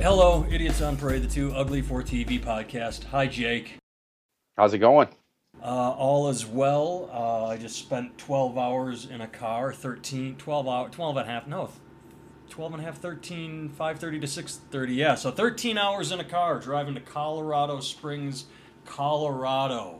Hello, Idiots on Parade, the too ugly for TV podcast. Hi, Jake. How's it going? Uh, all is well. Uh, I just spent 12 hours in a car, 13, 12 hour, 12 and a half, no, 12 and a half, 13, 5.30 to 6.30, yeah. So 13 hours in a car driving to Colorado Springs, Colorado.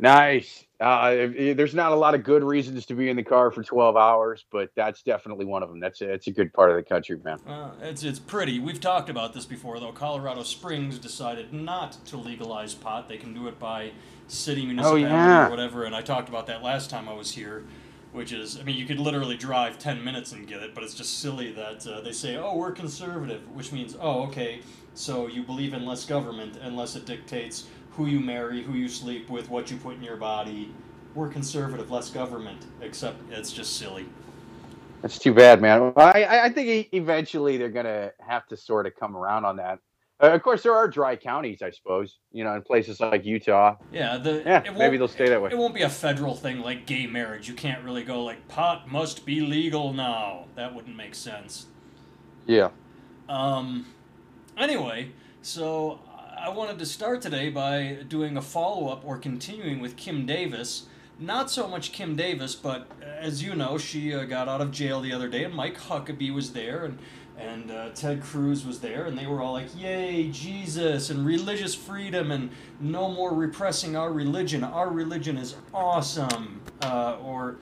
Nice. Uh, there's not a lot of good reasons to be in the car for 12 hours, but that's definitely one of them. That's a, that's a good part of the country, man. Uh, it's it's pretty. We've talked about this before, though. Colorado Springs decided not to legalize pot. They can do it by city municipality yeah. or whatever. And I talked about that last time I was here, which is, I mean, you could literally drive 10 minutes and get it, but it's just silly that uh, they say, oh, we're conservative, which means, oh, okay, so you believe in less government unless it dictates who you marry, who you sleep with, what you put in your body. We're conservative, less government, except it's just silly. That's too bad, man. I, I think eventually they're going to have to sort of come around on that. Uh, of course, there are dry counties, I suppose, you know, in places like Utah. Yeah, the Yeah, it won't- maybe they'll stay that way. It won't be a federal thing like gay marriage. You can't really go like pot must be legal now. That wouldn't make sense. Yeah. Um, anyway, so I wanted to start today by doing a follow up or continuing with Kim Davis. Not so much Kim Davis, but as you know, she uh, got out of jail the other day, and Mike Huckabee was there, and and uh, Ted Cruz was there, and they were all like, "Yay, Jesus!" and religious freedom, and no more repressing our religion. Our religion is awesome. Uh, or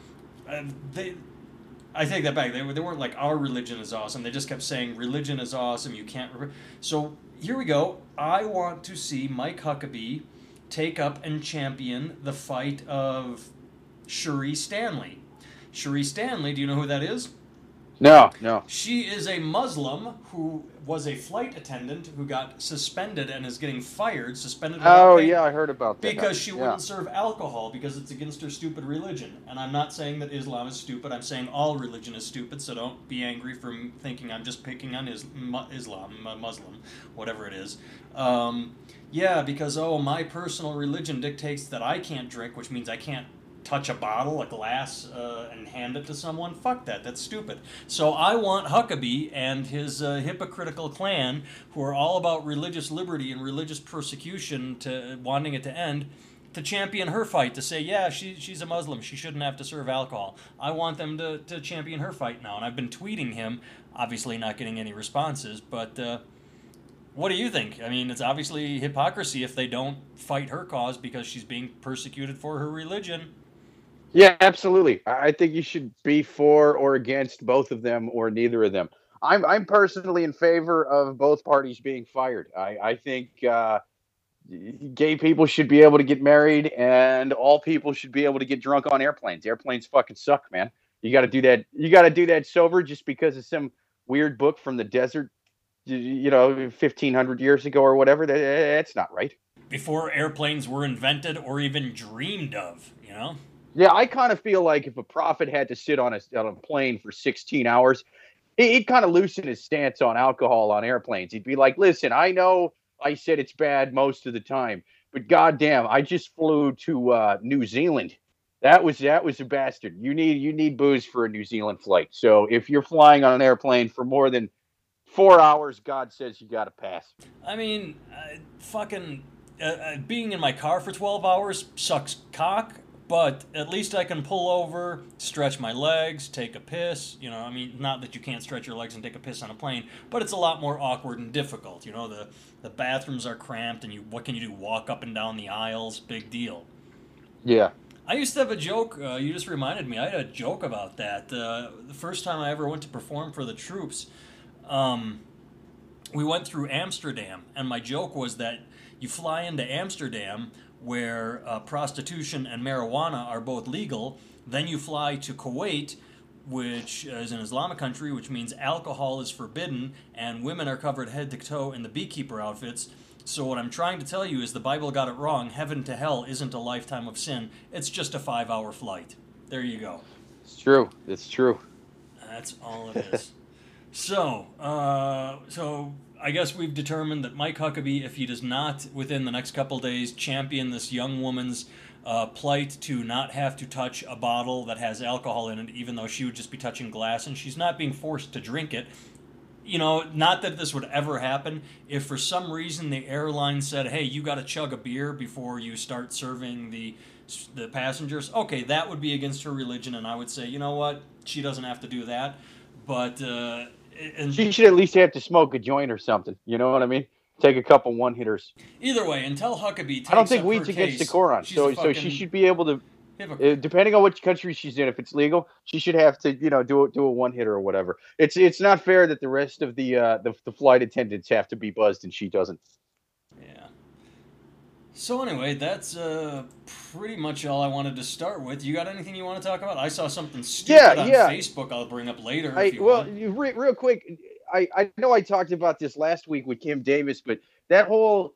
uh, they I take that back. They, they weren't like our religion is awesome. They just kept saying religion is awesome. You can't. Re-. So here we go. I want to see Mike Huckabee take up and champion the fight of Charee Stanley. Charee Stanley, do you know who that is? No, no. She is a Muslim who was a flight attendant who got suspended and is getting fired, suspended. Oh, yeah, I heard about that. because she Yeah. wouldn't serve alcohol because it's against her stupid religion. And I'm not saying that Islam is stupid. I'm saying all religion is stupid. So don't be angry for thinking I'm just picking on is- Islam, mu- Muslim, whatever it is. Um, yeah, because oh, my personal religion dictates that I can't drink, which means I can't touch a bottle, a glass, uh, and hand it to someone. Fuck that. That's stupid. So I want Huckabee and his uh, hypocritical clan, who are all about religious liberty and religious persecution, to wanting it to end, to champion her fight. To say, yeah, she, she's a Muslim. She shouldn't have to serve alcohol. I want them to, to champion her fight now. And I've been tweeting him, obviously not getting any responses, but. Uh, what do you think? I mean, it's obviously hypocrisy if they don't fight her cause because she's being persecuted for her religion. Yeah, absolutely. I think you should be for or against both of them or neither of them. I'm I'm personally in favor of both parties being fired. I I think uh, gay people should be able to get married, and all people should be able to get drunk on airplanes. Airplanes fucking suck, man. You got to do that. You got to do that sober just because of some weird book from the desert, you know, fifteen hundred years ago or whatever. That that's not right. Before airplanes were invented or even dreamed of, you know? Yeah, I kind of feel like if a prophet had to sit on a on a plane for 16 hours, he- he'd kind of loosen his stance on alcohol on airplanes. He'd be like, "Listen, I know I said it's bad most of the time, but goddamn, I just flew to uh, New Zealand. That was that was a bastard. You need you need booze for a New Zealand flight. So if you're flying on an airplane for more than four hours, God says you got to pass. I mean, uh, fucking uh, uh, being in my car for 12 hours sucks cock, but at least I can pull over, stretch my legs, take a piss. You know, I mean, not that you can't stretch your legs and take a piss on a plane, but it's a lot more awkward and difficult. You know, the, the bathrooms are cramped, and you what can you do? Walk up and down the aisles? Big deal. Yeah. I used to have a joke. Uh, you just reminded me. I had a joke about that. Uh, the first time I ever went to perform for the troops, um, we went through Amsterdam, and my joke was that you fly into Amsterdam, where uh, prostitution and marijuana are both legal. Then you fly to Kuwait, which is an Islamic country, which means alcohol is forbidden, and women are covered head to toe in the beekeeper outfits. So what I'm trying to tell you is the Bible got it wrong. Heaven to hell isn't a lifetime of sin. It's just a five-hour flight. There you go. It's true. It's true. That's all it is. so, uh, so I guess we've determined that Mike Huckabee, if he does not within the next couple days champion this young woman's uh, plight to not have to touch a bottle that has alcohol in it, even though she would just be touching glass, and she's not being forced to drink it. you know, not that this would ever happen. If for some reason the airline said, "Hey, you got to chug a beer before you start serving the the passengers," okay, that would be against her religion, and I would say, you know what, she doesn't have to do that. But uh, and she should at least have to smoke a joint or something. You know what I mean? Take a couple one hitters. Either way, until Huckabee, I don't think weed's against the Koran, so so she should be able to uh, depending on which country she's in, if it's legal, she should have to, you know, do do a one hitter or whatever. It's it's not fair that the rest of the uh, the, the flight attendants have to be buzzed and she doesn't. Yeah. So anyway, that's uh, pretty much all I wanted to start with. You got anything you want to talk about? I saw something stupid yeah, on yeah. Facebook. I'll bring up later. I, well, re- real quick, I I know I talked about this last week with Kim Davis, but that whole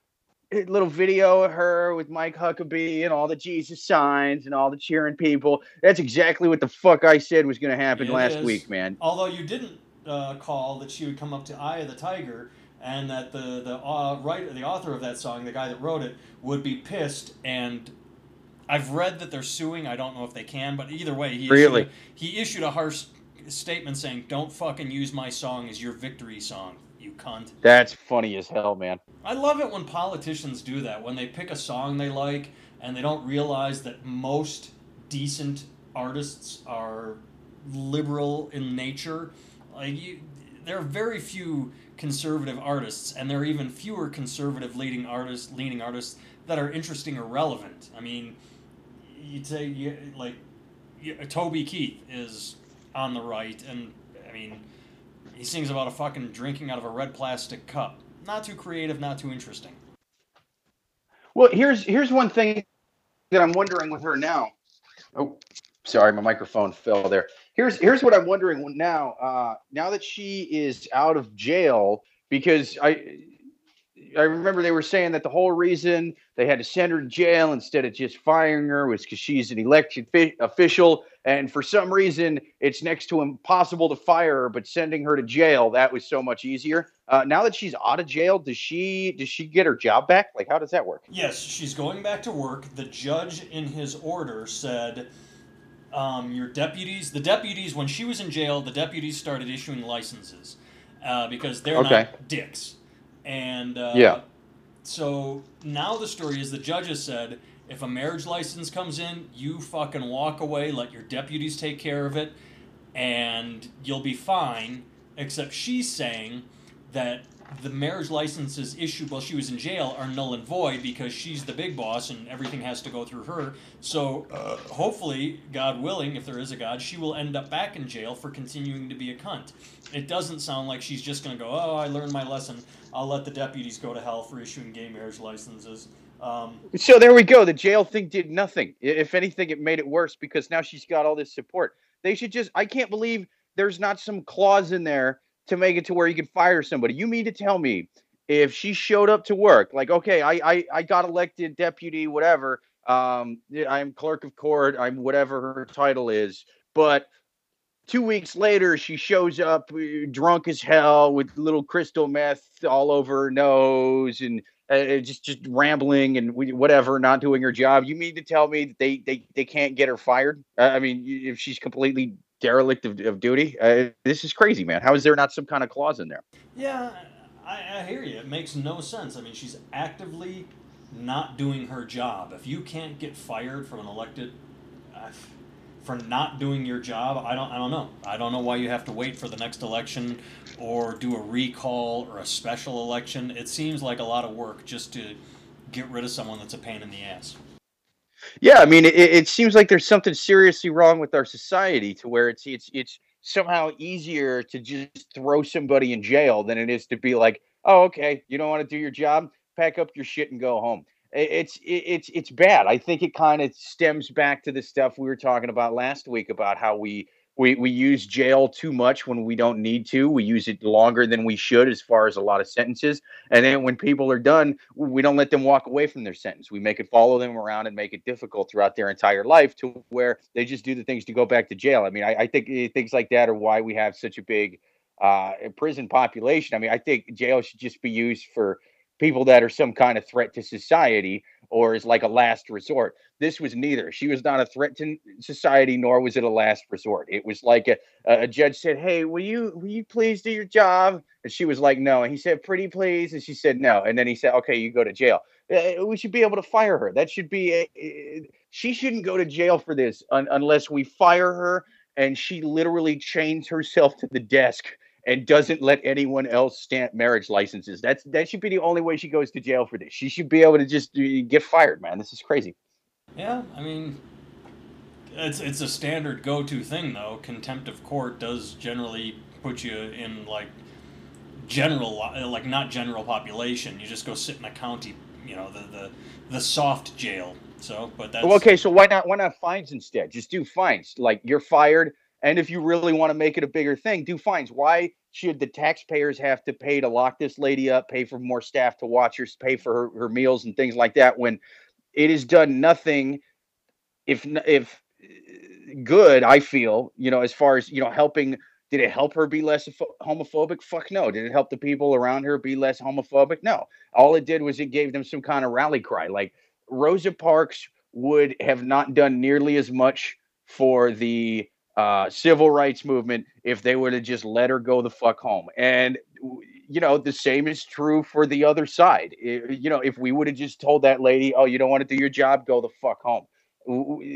little video of her with Mike Huckabee and all the Jesus signs and all the cheering people. That's exactly what the fuck I said was going to happen it last is. week, man. Although you didn't uh, call that she would come up to Eye of the Tiger and that the the uh, writer, the author of that song, the guy that wrote it, would be pissed. And I've read that they're suing. I don't know if they can, but either way, he really issued a, he issued a harsh statement saying, "Don't fucking use my song as your victory song." you cunt. That's funny as hell, man. I love it when politicians do that. When they pick a song they like and they don't realize that most decent artists are liberal in nature. Like you, there are very few conservative artists, and there are even fewer conservative leading artists, leading artists that are interesting or relevant. I mean, you'd say you, like you, uh, Toby Keith is on the right, and I mean he sings about a fucking drinking out of a red plastic cup. Not too creative, not too interesting. Well, here's here's one thing that I'm wondering with her now. Oh, sorry, my microphone fell there. Here's here's what I'm wondering now. Uh, now that she is out of jail, because I I remember they were saying that the whole reason they had to send her to jail instead of just firing her was because she's an elected fi- official, and for some reason it's next to impossible to fire her, but sending her to jail that was so much easier. Uh, now that she's out of jail, does she does she get her job back? Like, how does that work? Yes, she's going back to work. The judge in his order said. Um, your deputies, the deputies, when she was in jail, the deputies started issuing licenses uh, because they're okay. not dicks and uh, yeah. So now the story is the judges said if a marriage license comes in, you fucking walk away, let your deputies take care of it, and you'll be fine. Except she's saying that the marriage licenses issued while she was in jail are null and void because she's the big boss and everything has to go through her. So, uh, hopefully, God willing, if there is a God, she will end up back in jail for continuing to be a cunt. It doesn't sound like she's just going to go, oh, I learned my lesson. I'll let the deputies go to hell for issuing gay marriage licenses. Um, so there we go. The jail thing did nothing. If anything, it made it worse because now she's got all this support. They should just, I can't believe there's not some clause in there to make it to where you can fire somebody. You mean to tell me if she showed up to work, like, okay, I I, I got elected deputy, whatever. Um, I'm clerk of court, I'm whatever her title is, but two weeks later she shows up uh, drunk as hell with little crystal meth all over her nose and uh, just just rambling and whatever, not doing her job. You mean to tell me that they they they can't get her fired? I mean, if she's completely derelict of, of duty. Uh, this is crazy, man. How is there not some kind of clause in there? Yeah, I, I hear you. It makes no sense. I mean, she's actively not doing her job. If you can't get fired from an elected uh, for not doing your job, I don't I don't know. I don't know why you have to wait for the next election or do a recall or a special election. It seems like a lot of work just to get rid of someone that's a pain in the ass. Yeah, I mean, it, it seems like there's something seriously wrong with our society to where it's it's it's somehow easier to just throw somebody in jail than it is to be like, oh, okay, you don't want to do your job, pack up your shit and go home. It's it's it's bad. I think it kind of stems back to the stuff we were talking about last week about how we we we use jail too much when we don't need to. We use it longer than we should as far as a lot of sentences. And then when people are done, we don't let them walk away from their sentence. We make it follow them around and make it difficult throughout their entire life to where they just do the things to go back to jail. I mean, I, I think eh, things like that are why we have such a big uh, prison population. I mean, I think jail should just be used for people that are some kind of threat to society or is like a last resort. This was neither. She was not a threat to society, nor was it a last resort. It was like a, a judge said, "Hey, will you will you please do your job?" And she was like, "No." And he said, "Pretty please," and she said, "No." And then he said, "Okay, you go to jail." Uh, uh we should be able to fire her. That should be. A, a, she shouldn't go to jail for this un- unless we fire her and she literally chains herself to the desk and doesn't let anyone else stamp marriage licenses. That's that should be the only way she goes to jail for this. She should be able to just uh, get fired, man. This is crazy. Yeah, I mean, it's it's a standard go-to thing though. Contempt of court does generally put you in like general, like not general population. You just go sit in a county, you know, the the the soft jail. So, but that's okay. So why not why not fines instead? Just do fines. Like you're fired and if you really want to make it a bigger thing, do fines. Why should the taxpayers have to pay to lock this lady up, pay for more staff to watch her, pay for her, her meals and things like that when it has done nothing if if uh, good, I feel, you know, as far as, you know, helping did it help her be less homophobic? Fuck no. Did it help the people around her be less homophobic? No. All it did was it gave them some kind of rally cry. Like Rosa Parks would have not done nearly as much for the uh, civil rights movement if they would have just let her go the fuck home. And you know, the same is true for the other side. It, you know, if we would have just told that lady, "Oh, you don't want to do your job, go the fuck home,"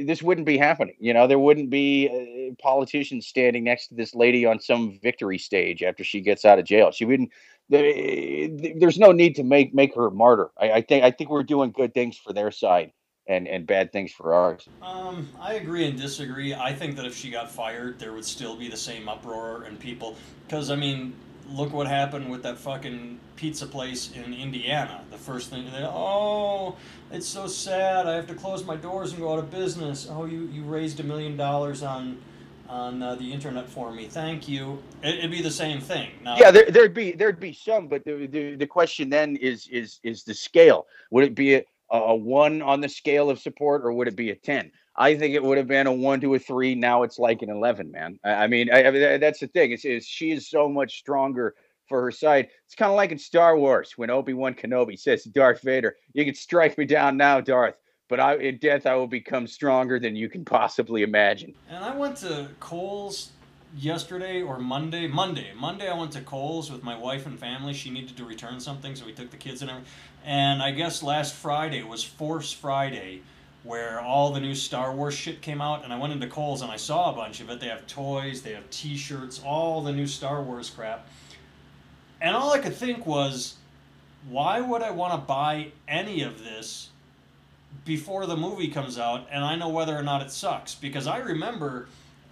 this wouldn't be happening. You know, there wouldn't be uh, politicians standing next to this lady on some victory stage after she gets out of jail. She wouldn't. There's no need to make make her a martyr. I, I think I think we're doing good things for their side and and bad things for ours. Um, I agree and disagree. I think that if she got fired, there would still be the same uproar and people. Because I mean, look what happened with that fucking pizza place in Indiana. The first thing, they, oh, it's so sad. I have to close my doors and go out of business. Oh, you you raised a million dollars on on uh, the internet for me. Thank you. It, would be the same thing. Now, yeah, there, would be there'd be some, but the, the the question then is is is the scale. Would it be a a one on the scale of support, or would it be a 10? I think it would have been a one to a three. Now it's like an 11, man. I, mean, I, I that's the thing. It's, it's, she is so much stronger for her side. It's kind of like in Star Wars when Obi Wan Kenobi says to Darth Vader, "You can strike me down now, Darth, but I, in death I will become stronger than you can possibly imagine." And I went to Kohl's yesterday or Monday. Monday, Monday, I went to Kohl's with my wife and family. She needed to return something, so we took the kids and everything. And I guess last Friday was Force Friday, where all the new Star Wars shit came out. And I went into Kohl's and I saw a bunch of it. They have toys, they have t shirts, all the new Star Wars crap. And all I could think was, why would I want to buy any of this before the movie comes out and I know whether or not it sucks? Because I remember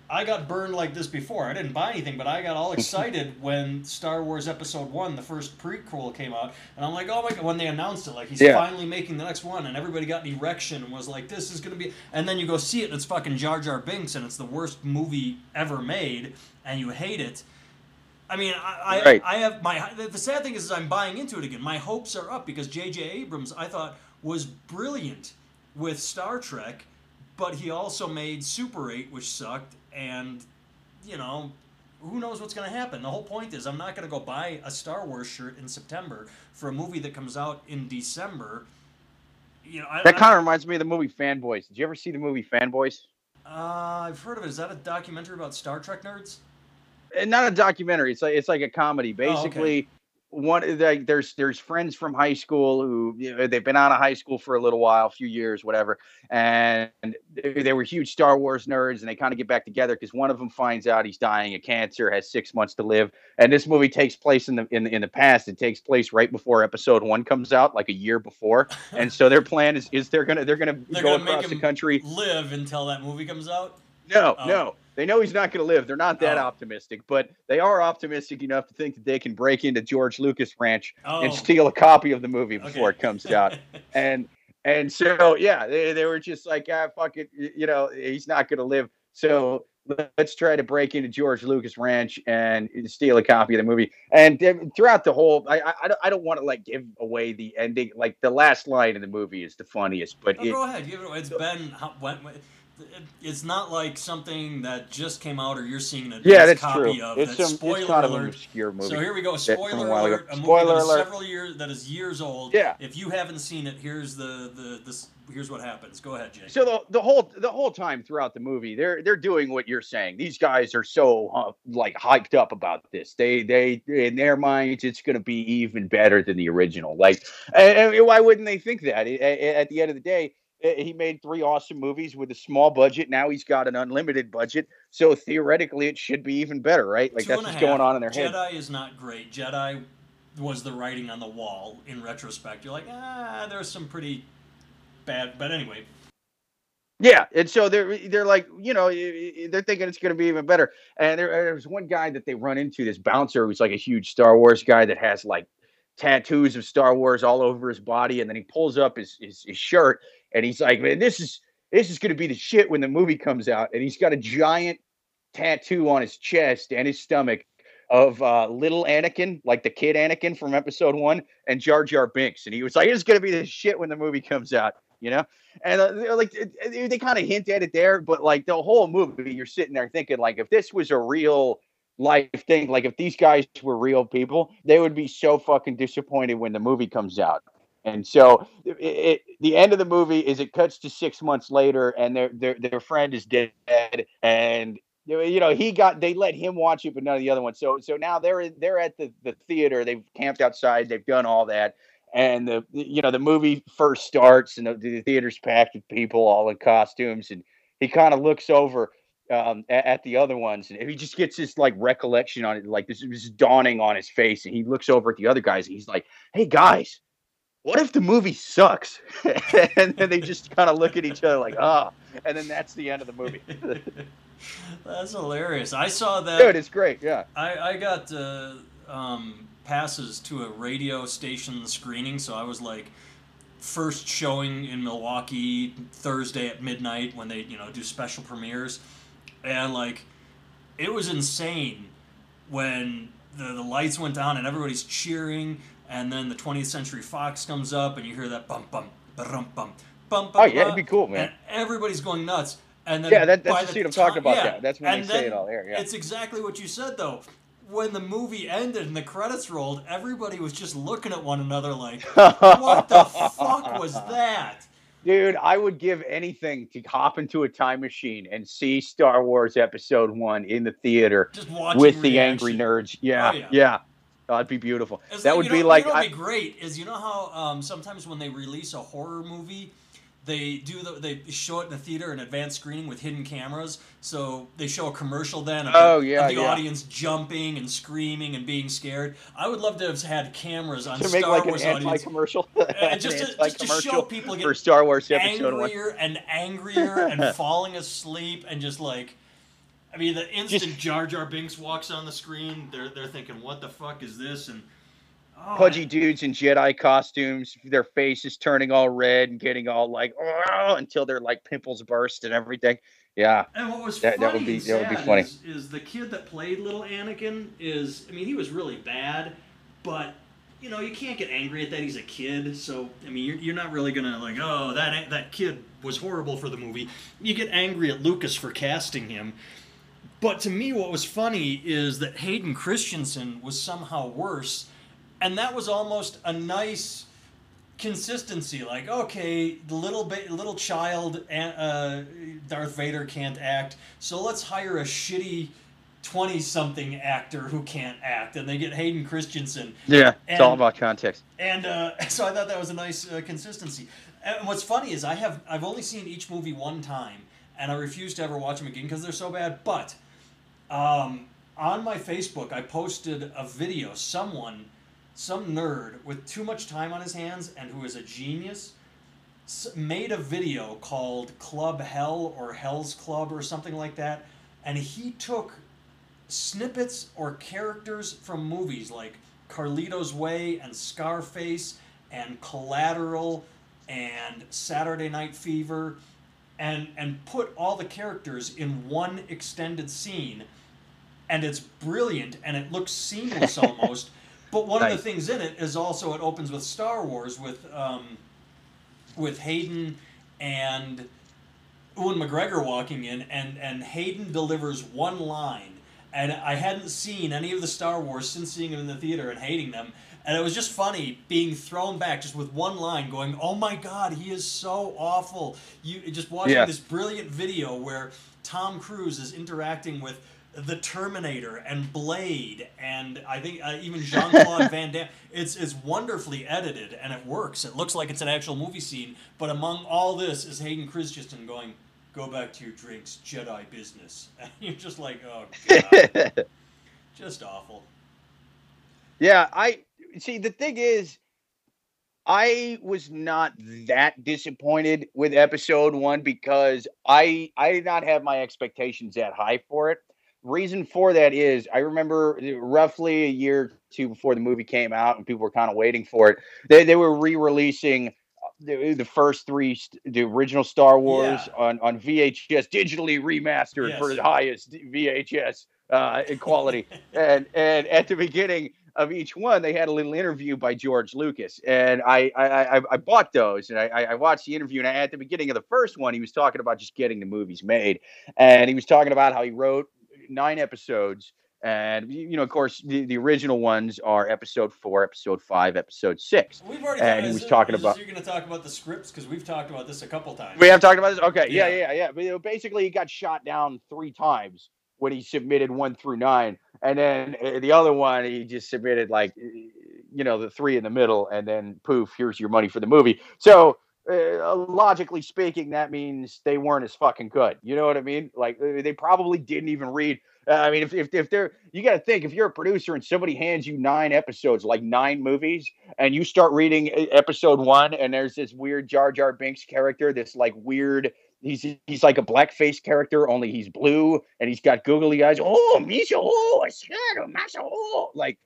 I got burned like this before. I didn't buy anything, but I got all excited when Star Wars Episode One, the first prequel, came out, and I'm like, oh my god! When they announced it, like he's yeah. finally making the next one, and everybody got an erection and was like, this is gonna be. And then you go see it, and it's fucking Jar Jar Binks, and it's the worst movie ever made, and you hate it. I mean, I, right. I, I have my. The sad thing is, is, I'm buying into it again. My hopes are up because J.J. Abrams, I thought, was brilliant with Star Trek, but he also made Super 8, which sucked, and you know who knows what's going to happen. The whole point is i'm not going to go buy a star wars shirt in september for a movie that comes out in december. You know I, that kind of reminds me of the movie fanboys. Did you ever see the movie fanboys? Uh, i've heard of it. Is that a documentary about star trek nerds? Eh, not a documentary. It's like it's like a comedy. Basically oh, okay one eh, like there's there's friends from high school who you know, they've been out of high school for a little while, a few years, whatever, and they, they were huge Star Wars nerds, and they kind of get back together because one of them finds out he's dying of cancer, has six months to live, and this movie takes place in the in the, in the past. It takes place right before Episode One comes out, like a year before, and so their plan is is they're gonna they're gonna they're go gonna across the country, live until that movie comes out. No, oh. no they know he's not going to live. They're not that oh. optimistic, but they are optimistic enough to think that they can break into George Lucas Ranch oh. and steal a copy of the movie before okay. it comes out. and and so yeah, they, they were just like, ah, fuck it, you know, he's not going to live. So let's try to break into George Lucas Ranch and steal a copy of the movie. And throughout the whole, I I, I don't want to like give away the ending. Like the last line of the movie is the funniest, but oh, it, go ahead, give it away. It's been how, when, it's not like something that just came out or you're seeing an Yeah, that's copy true. of. It's That's some spoiler it's kind of an obscure movie. So here we go. A Spoiler alert. A movie Spoiler that is alert. several years that is years old. Yeah. If you haven't seen it, here's the the this here's what happens. Go ahead, Jake. So the, the whole the whole time throughout the movie, they're they're doing what you're saying. These guys are so uh, like hyped up about this. They they in their minds, it's going to be even better than the original. Like, and, and why wouldn't they think that? A- a- At the end of the day, he made three awesome movies with a small budget. Now he's got an unlimited budget, so theoretically, it should be even better, right? Like Two that's what's half. going on in their head. Jedi is not great. Jedi was the writing on the wall. In retrospect, you're like, ah, there's some pretty bad. But anyway, Yeah, and so they're they're like, you know, they're thinking it's going to be even better. And there, there's one guy that they run into, this bouncer who's like a huge Star Wars guy that has like tattoos of Star Wars all over his body, and then he pulls up his his, his shirt and he's like, man, this is this is going to be the shit when the movie comes out. And he's got a giant tattoo on his chest and his stomach of uh, little Anakin, like the kid Anakin from Episode One, and Jar Jar Binks. And he was like, it's going to be the shit when the movie comes out, you know. And uh, like it- they kind of hint at it there, but like the whole movie, you're sitting there thinking like if this was a real life thing, like if these guys were real people, they would be so fucking disappointed when the movie comes out. And so it, it, the end of the movie is it cuts to six months later, and their their their friend is dead, and you know, he got they let him watch it, but none of the other ones. So so now they're they're at the the theater. They've camped outside. They've done all that, and the you know the movie first starts, and the, the theater's packed with people all in costumes, and he kind of looks over um, at, at the other ones, and he just gets this like recollection on it, like this is dawning on his face, and he looks over at the other guys, and he's like, "Hey guys." What if the movie sucks? and then they just kind of look at each other like, ah, and then that's the end of the movie. that's hilarious. I saw that. Dude, it's great. Yeah. I, I got uh, um, passes to a radio station screening, so I was like first showing in Milwaukee Thursday at midnight when they you know do special premieres, and like it was insane when the, the lights went down and everybody's cheering, and then the 20th Century Fox comes up and you hear that bum bum bum bum bum. Oh yeah, it'd be cool, man. And everybody's going nuts. And then Yeah, that, that's the scene I'm talking about. yeah, that. That's when and they say it all there. Yeah. It's exactly what you said, though. When the movie ended and the credits rolled, everybody was just looking at one another like, "What the fuck was that?" Dude, I would give anything to hop into a time machine and see Star Wars Episode One in the theater with the angry nerds. Yeah, Oh, yeah. yeah. That'd be beautiful. It's that like- would you be like know I, what'd be great is you know how um, sometimes when they release a horror movie, they do the they show it in the theater in advanced screening with hidden cameras. So they show a commercial then of, Oh, the, yeah, of the yeah. audience jumping and screaming and being scared. I would love to have had cameras on to Star make like an Wars audience. anti-commercial, And an just, to, just to show people for Star Wars Episode One. angrier and angrier and falling asleep and just like I mean the instant Just- Jar Jar Binks walks on the screen, they're they're thinking, What the fuck is this? And oh, Pudgy dudes in Jedi costumes, their faces turning all red and getting all like "Argh," until they're like pimples burst and everything. Yeah, And what was That- funny that would be- that would be funny. Is, is the kid that played little Anakin is I mean he was really bad, but you know you can't get angry at that he's a kid. So I mean you're, you're not really gonna like oh that that kid was horrible for the movie. You get angry at Lucas for casting him. But to me, what was funny is that Hayden Christensen was somehow worse, and that was almost a nice consistency. Like, okay, the little ba- little child, uh, Darth Vader can't act, so let's hire a shitty twenty-something actor who can't act, and they get Hayden Christensen. yeah. It's And- all about context. And uh, so I thought that was a nice uh, consistency. And what's funny is I have I've only seen each movie one time, and I refuse to ever watch them again because they're so bad. But um, on my Facebook, I posted a video. Someone, some nerd with too much time on his hands and who is a genius, made a video called Club Hell or Hell's Club or something like that, and he took snippets or characters from movies like Carlito's Way and Scarface and Collateral and Saturday Night Fever and and put all the characters in one extended scene and it's brilliant and it looks seamless almost but one of the things in it is also it opens with Star Wars with um, with Hayden and Ewan McGregor walking in, and and Hayden delivers one line, and I hadn't seen any of the Star Wars since seeing them in the theater and hating them. And it was just funny being thrown back just with one line, going, "Oh my God, he is so awful!" You just watching Yeah. this brilliant video where Tom Cruise is interacting with the Terminator and Blade, and I think uh, even Jean Claude Van Damme. It's it's wonderfully edited and it works. It looks like it's an actual movie scene. But among all this is Hayden Christensen going, "Go back to your drinks, Jedi business," and you're just like, "Oh God, just awful." Yeah, I see. The thing is, I was not that disappointed with episode one because I I did not have my expectations that high for it. Reason for that is I remember roughly a year or two before the movie came out and people were kind of waiting for it. They they were re-releasing uh, the, the first three, the original Star Wars Yeah. on on VHS, digitally remastered for the highest VHS uh, quality. and and at the beginning of each one, they had a little interview by George Lucas, and I I, I, I bought those, and I, I I watched the interview. And at the beginning of the first one, he was talking about just getting the movies made, and he was talking about how he wrote nine episodes. And you know, of course, the, the original ones are episode four, episode five, episode six. We've already. And he was talking about- You're going to talk about the scripts because we've talked about this a couple times. We have talked about this. Okay, yeah, Yeah. yeah, yeah. But you know, basically, he got shot down three times when he submitted one through nine, and then uh, the other one he just submitted like, you know, the three in the middle, and then poof, here's your money for the movie. So. Uh, logically speaking, that means they weren't as fucking good. You know what I mean? Like they probably didn't even read. Uh, I mean, if if, if they're, you got to think if you're a producer and somebody hands you nine episodes, like nine movies, and you start reading uh, episode one, and there's this weird Jar Jar Binks character, this like weird he's he's like a blackface character, only he's blue and he's got googly eyes. Oh, Misha, oh, Masha, oh, like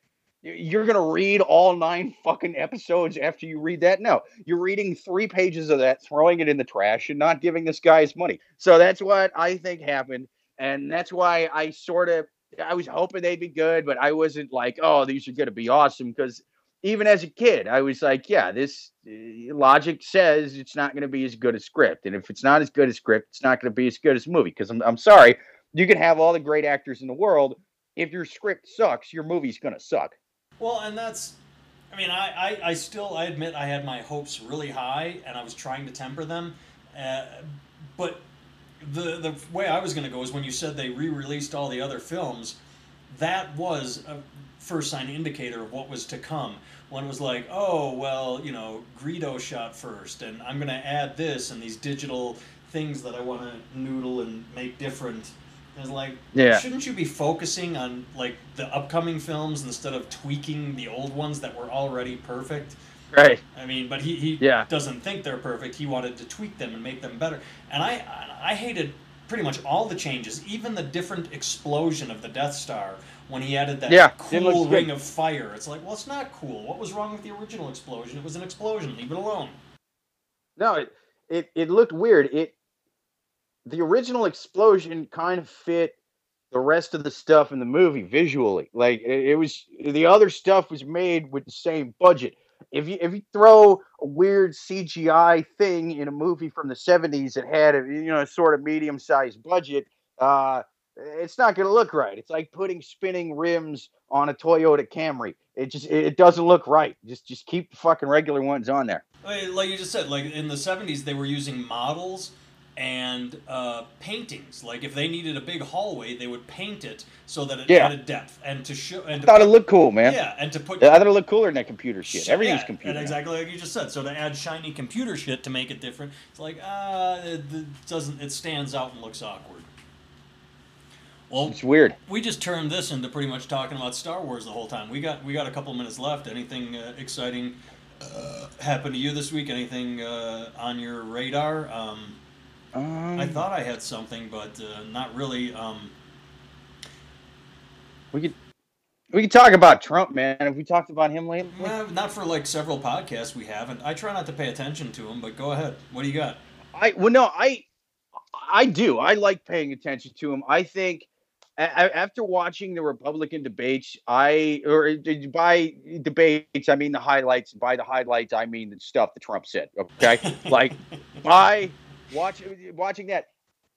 you're gonna read all nine fucking episodes after you read that? No, you're reading three pages of that, throwing it in the trash, and not giving this guy his money. So that's what I think happened, and that's why I sort of I was hoping they'd be good, but I wasn't like, oh, these are gonna be awesome because even as a kid, I was like, yeah, this uh, logic says it's not going to be as good as script. And if it's not as good as script, it's not going to be as good as movie. Because I'm, I'm sorry, you can have all the great actors in the world. If your script sucks, your movie's going to suck. Well, and that's, I mean, I, I, I still, I admit I had my hopes really high and I was trying to temper them. Uh, but the, the way I was going to go is when you said they re released all the other films, that was a first sign indicator of what was to come. One was like, oh, well, you know, Greedo shot first and I'm going to add this and these digital things that I want to noodle and make different. It's like, Yeah. shouldn't you be focusing on like the upcoming films instead of tweaking the old ones that were already perfect? Right. I mean, but he, he Yeah. doesn't think they're perfect. He wanted to tweak them and make them better. And I I hated pretty much all the changes, even the different explosion of the Death Star when he added that Yeah, cool good. ring of fire. It's like, well, it's not cool. What was wrong with the original explosion? It was an explosion. Leave it alone. No, it, it it looked weird. It the original explosion kind of fit the rest of the stuff in the movie visually. Like it, was the other stuff was made with the same budget. If you if you throw a weird CGI thing in a movie from the 70s that had a you know a sort of medium sized budget, uh it's not going to look right. It's like putting spinning rims on a Toyota Camry. It just it doesn't look right. Just just keep the fucking regular ones on there. Like you just said, like in the '70s, they were using models and uh, paintings. Like if they needed a big hallway, they would paint it so that it Yeah. added depth and to show and to thought it looked cool, man. yeah, and to put I thought it looked cooler than that computer shit. Sh- Everything's yeah, computer. And now. exactly like you just said. So to add shiny computer shit to make it different, it's like ah, it, it doesn't. It stands out and looks awkward. Well, It's weird. we just turned this into pretty much talking about Star Wars the whole time. We got we got a couple minutes left. Anything uh, exciting uh, happen to you this week? Anything uh, on your radar? Um, Um, I thought I had something, but uh, not really. Um, we could we could talk about Trump, man. Have we talked about him lately? eh, not for like several podcasts we haven't. I try not to pay attention to him, but go ahead. What do you got? I well, no, I I do. I like paying attention to him. I think a- after watching the Republican debates, I or uh, by debates I mean the highlights. By the highlights, I mean the stuff that Trump said. Okay, like by watch, watching that,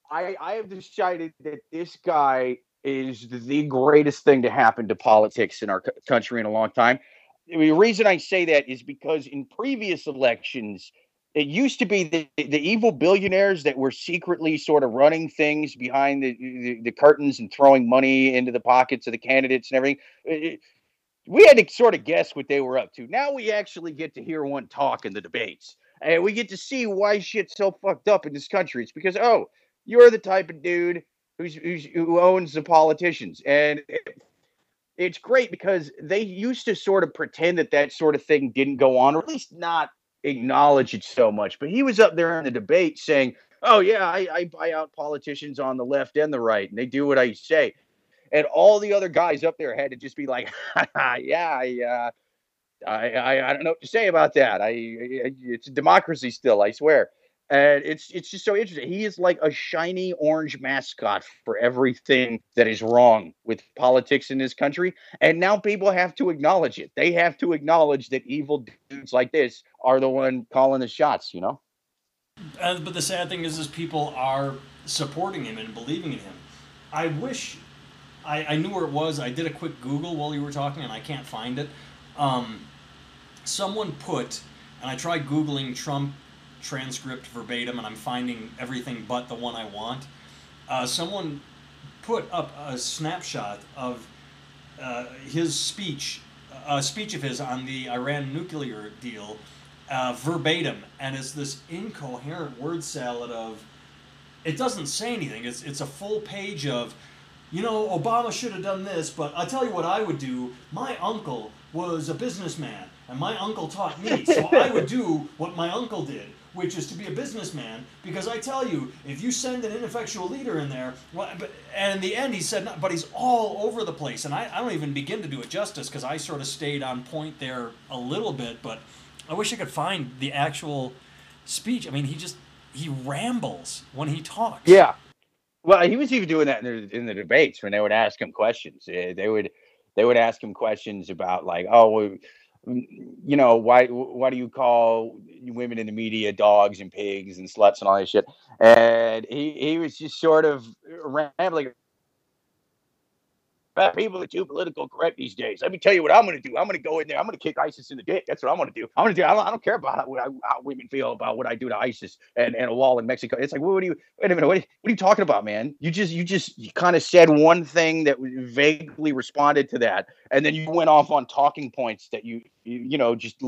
I, I have decided that this guy is the greatest thing to happen to politics in our country in a long time. The reason I say that is because in previous elections, it used to be the, the evil billionaires that were secretly sort of running things behind the, the, the curtains and throwing money into the pockets of the candidates and everything. It, we had to sort of guess what they were up to. Now we actually get to hear one talk in the debates, and we get to see why shit's so fucked up in this country. It's because oh, you're the type of dude who's, who's who owns the politicians, and it, it's great because they used to sort of pretend that that sort of thing didn't go on, or at least not acknowledge it so much. But he was up there in the debate saying, "Oh yeah, I, I buy out politicians on the left and the right, and they do what I say." And all the other guys up there had to just be like, "Yeah, I, uh, I, I, I don't know what to say about that. I, I it's a democracy still, I swear." and it's it's just so interesting. He is like a shiny orange mascot for everything that is wrong with politics in this country, and now people have to acknowledge it. They have to acknowledge that evil dudes like this are the one calling the shots. You know. Uh, but the sad thing is, is people are supporting him and believing in him. I wish I, I knew where it was. I did a quick Google while you were talking, and I can't find it. Um, someone put, and I tried googling Trump transcript verbatim, and I'm finding everything but the one I want. Uh, someone put up a snapshot of uh, his speech, a speech of his on the Iran nuclear deal, uh, verbatim, and it's this incoherent word salad of. It doesn't say anything. It's it's a full page of, you know, Obama should have done this, but I tell you what I would do. My uncle was a businessman, and my uncle taught me, so I would do what my uncle did which is to be a businessman. Because I tell you, if you send an ineffectual leader in there, and in the end he said, but he's all over the place. And I, I don't even begin to do it justice because I sort of stayed on point there a little bit, but I wish I could find the actual speech. I mean, he just, he rambles when he talks. Yeah. Well, he was even doing that in the, in the debates when they would ask him questions. They would, they would ask him questions about like, oh, well, you know why why do you call women in the media dogs and pigs and sluts and all that shit? And he he was just sort of rambling people are too political correct these days. Let me tell you what I'm going to do. I'm going to go in there. I'm going to kick ISIS in the dick. That's what I'm going to do. I'm going to do. I don't, I don't care about how, how, women feel about what I do to ISIS and, and a wall in Mexico. It's like, what are you? Wait a minute. What, what are you talking about, man? You just you just you kind of said one thing that vaguely responded to that, and then you went off on talking points that you you, you know just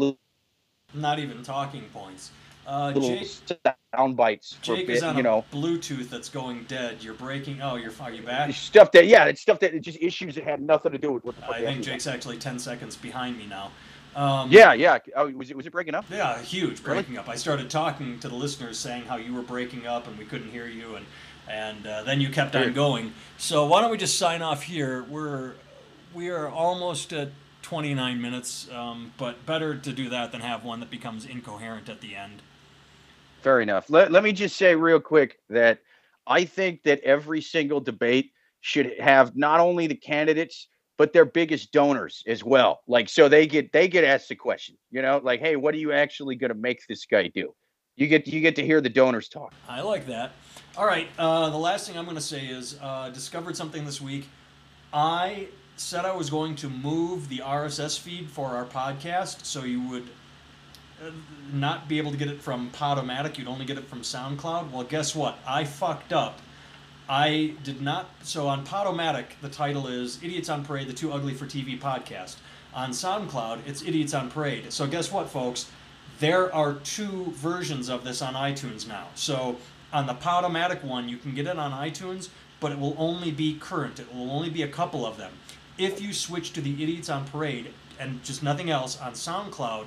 not even talking points. Uh, little Jake, sound bites. Jake bit, is on you know, Bluetooth that's going dead. You're breaking. Oh, you're are you back? Stuff that yeah, it's stuff that just issues that had nothing to do with what the I think Jake's actually ten seconds behind me now. Um, yeah, yeah. Oh, was it was it breaking up? Yeah, huge breaking really? up. I started talking to the listeners saying how you were breaking up and we couldn't hear you, and and uh, then you kept on going. So why don't we just sign off here? We're we are almost at 29 minutes, um, but better to do that than have one that becomes incoherent at the end. Fair enough. Let, let me just say real quick that I think that every single debate should have not only the candidates but their biggest donors as well. Like so they get they get asked the question, you know, like, hey, what are you actually going to make this guy do? You get you get to hear the donors talk. I like that. All right. Uh, the last thing I'm going to say is uh, discovered something this week. I said I was going to move the RSS feed for our podcast so you would Uh, not be able to get it from Podomatic. You'd only get it from SoundCloud. Well, guess what? I fucked up. I did not. So on Podomatic, the title is Idiots on Parade, the Too Ugly for TV podcast. On SoundCloud, it's Idiots on Parade. So guess what, folks? There are two versions of this on iTunes now. So on the Podomatic one, you can get it on iTunes, but it will only be current. It will only be a couple of them. If you switch to the Idiots on Parade and just nothing else on SoundCloud,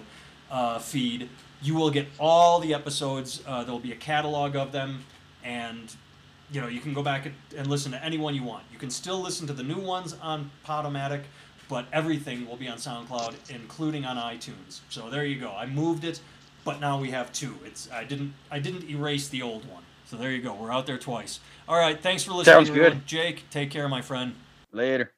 uh, feed, you will get all the episodes. Uh, there will be a catalog of them, and you know you can go back and listen to any one you want. You can still listen to the new ones on Podomatic, but everything will be on SoundCloud, including on iTunes. So there you go. I moved it, but now we have two. It's I didn't I didn't erase the old one. So there you go. We're out there twice. All right. Thanks for listening. Sounds good. Jake, take care, my friend. Later.